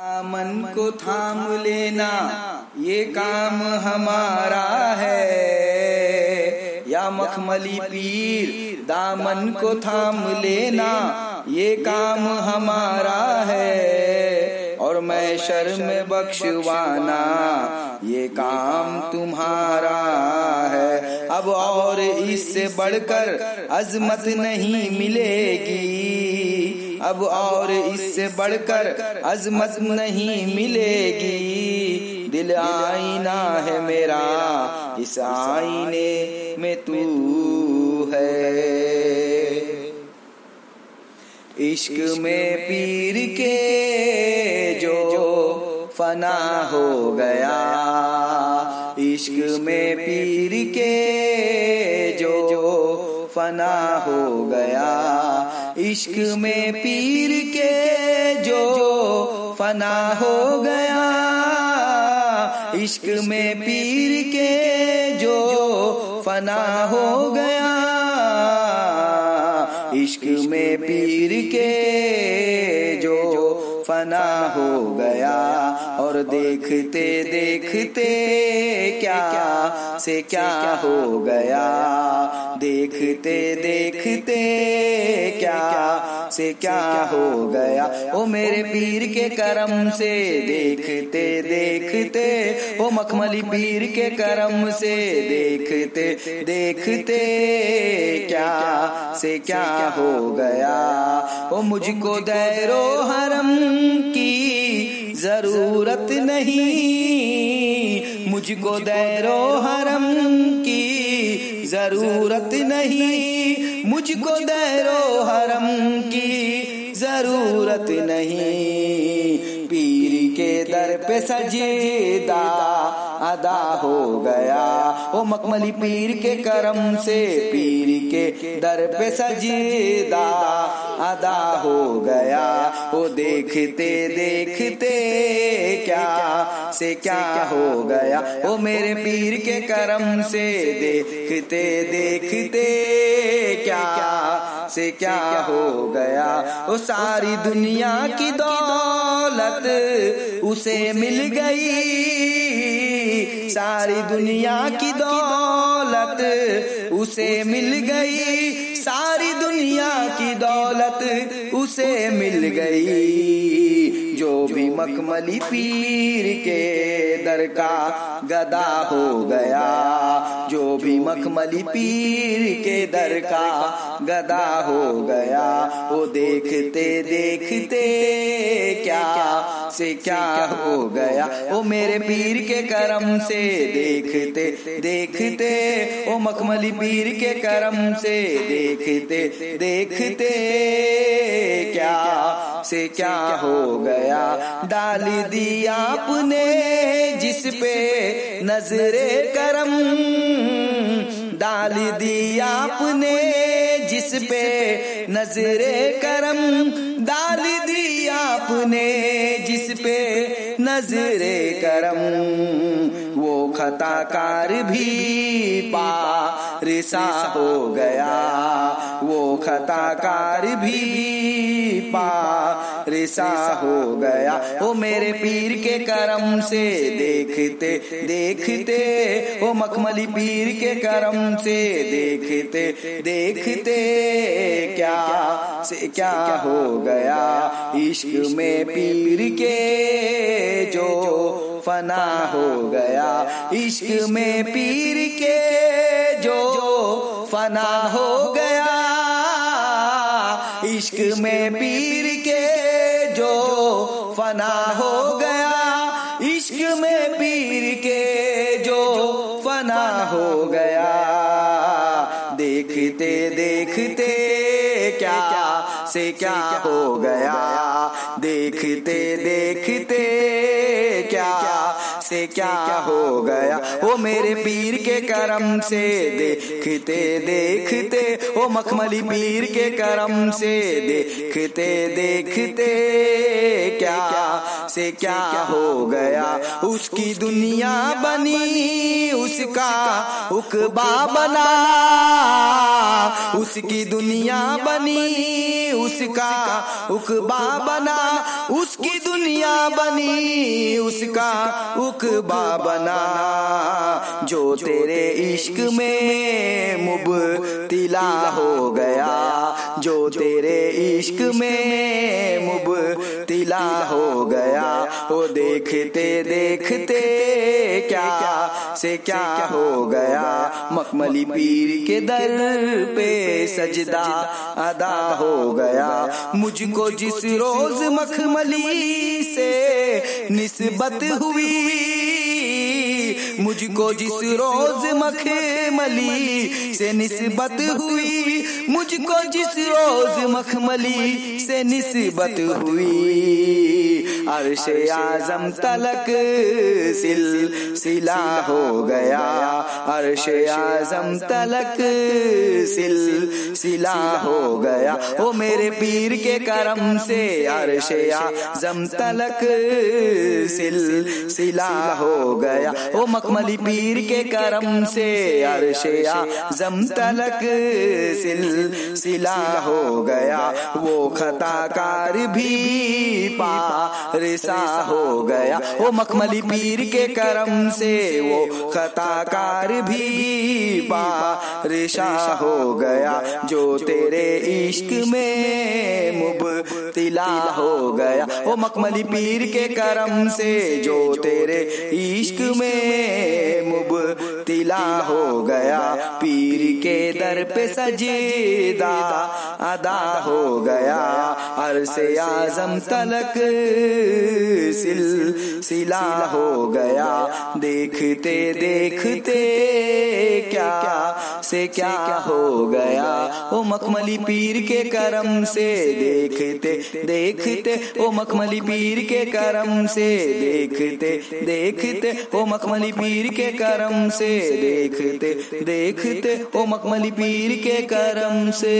मन को थाम लेना, ये काम हमारा है। या मखमली पीर, दामन को थाम लेना, ये काम हमारा है। और मैं शर्म बख्शवाना, ये काम तुम्हारा है। अब और इससे बढ़कर अजमत नहीं मिलेगी। अब और इससे बढ़कर अजमत नहीं मिलेगी। दिल आईना है मेरा, इस आईने में तू है। इश्क में पीर के जो फना हो गया, इश्क में पीर के फना हो गया। इश्क में पीर के जो फना हो गया। इश्क में पीर के जो फना हो गया। इश्क में पीर के फना हो गया और देखते देखते क्या से क्या हो गया। देखते देखते क्या से क्या हो गया। ओ मेरे पीर के करम से देखते देखते। ओ मखमली पीर के करम से देखते देखते क्या से क्या हो गया। ओ मुझको दैरो हरम की ज़रूरत नहीं। मुझको दैरो हरम की ज़रूरत नहीं। मुझको दैरो हरम की ज़रूरत नहीं। पे सजेदा अदा हो गया। ओ मकमली पीर के करम से पीर के दर पे सजेदा अदा हो गया। ओ देखते देखते क्या से क्या हो गया। ओ मेरे पीर के करम से देखते देखते क्या से क्या हो गया। ओ सारी दुनिया की दौलत उसे मिल गई सारी दुनिया की दौलत उसे मिल गई। सारी दुनिया की दौलत उसे मिल गई। जो भी मखमली पीर के दर का गदा हो गया। जो भी मखमली पीर के दर का गदा हो गया। वो देखते देखते क्या से क्या हो गया? वो मेरे पीर के करम से देखते देखते। वो मखमली पीर के करम से देखते देखते। क्या से क्या हो गया? डाल दिया आपने जिस पे नजरे करम। डाल दिया आपने जिस पे नजरे करम डाल दी आपने, जिस पे नजरे करम, वो खताकार भी पा रिसा हो गया। वो खताकार भी पा रिसा हो गया। वो मेरे पीर के करम से देखते देखते। वो मखमली पीर के करम से देखते देखते। क्या से क्या हो गया? इश्क में पीर के जो फना हो गया। इश्क में पीर के जो फना हो गया। इश्क में पीर के जो फना हो गया। इश्क में पीर के जो फना हो गया। देखते देखते क्या से क्या हो गया। देखते देखते से क्या हो गया? वो मेरे पीर के करम से देखते देखते वो मखमली पीर के करम से देखते। देखते। क्या से क्या हो गया? उसकी दुनिया बनी उसका उकबा बना उसकी दुनिया बनी उसका उकबा बना उसकी दुनिया बनी उसका उकबा बना। जो तेरे इश्क में मुब तिला हो गया जो तेरे इश्क में मुब तिला हो गया, वो देखते देखते क्या से क्या हो गया? मखमली पीर के दर पे सजदा अदा हो गया। मुझको जिस रोज मखमली से निस्बत हुई मुझको जिस रोज मखमली से निस्बत हुई। मुझको जिस रोज मखमली से निस्बत हुई। अरश आज़म तलक सिल सिला हो गया। अरश आज़म तलक सिल सिला हो गया। ओ मेरे पीर के करम से अरश आज़म तलक सिल सिला हो गया। ओ मखमली पीर के करम से अरशया जम तलक सिल सिला हो गया। वो खताकार भी पा रिसा हो गया। वो मखमली पीर के करम से वो खताकार भी पा रिशा हो गया। जो तेरे इश्क में मुबतिला हो गया। वो मखमली पीर के करम से जो तेरे इश्क में मुबतिला हो गया। पीर के दर पे सजेदा अदा हो गया। अरसे आज़म तलक सिल सिला हो गया। देखते देखते क्या से क्या हो गया? ओ मखमली पीर के करम से देखते देखते। ओ मखमली पीर के करम से देखते देखते। ओ मखमली पीर के करम से देखते देखते। ओ मखमली पीर के करम से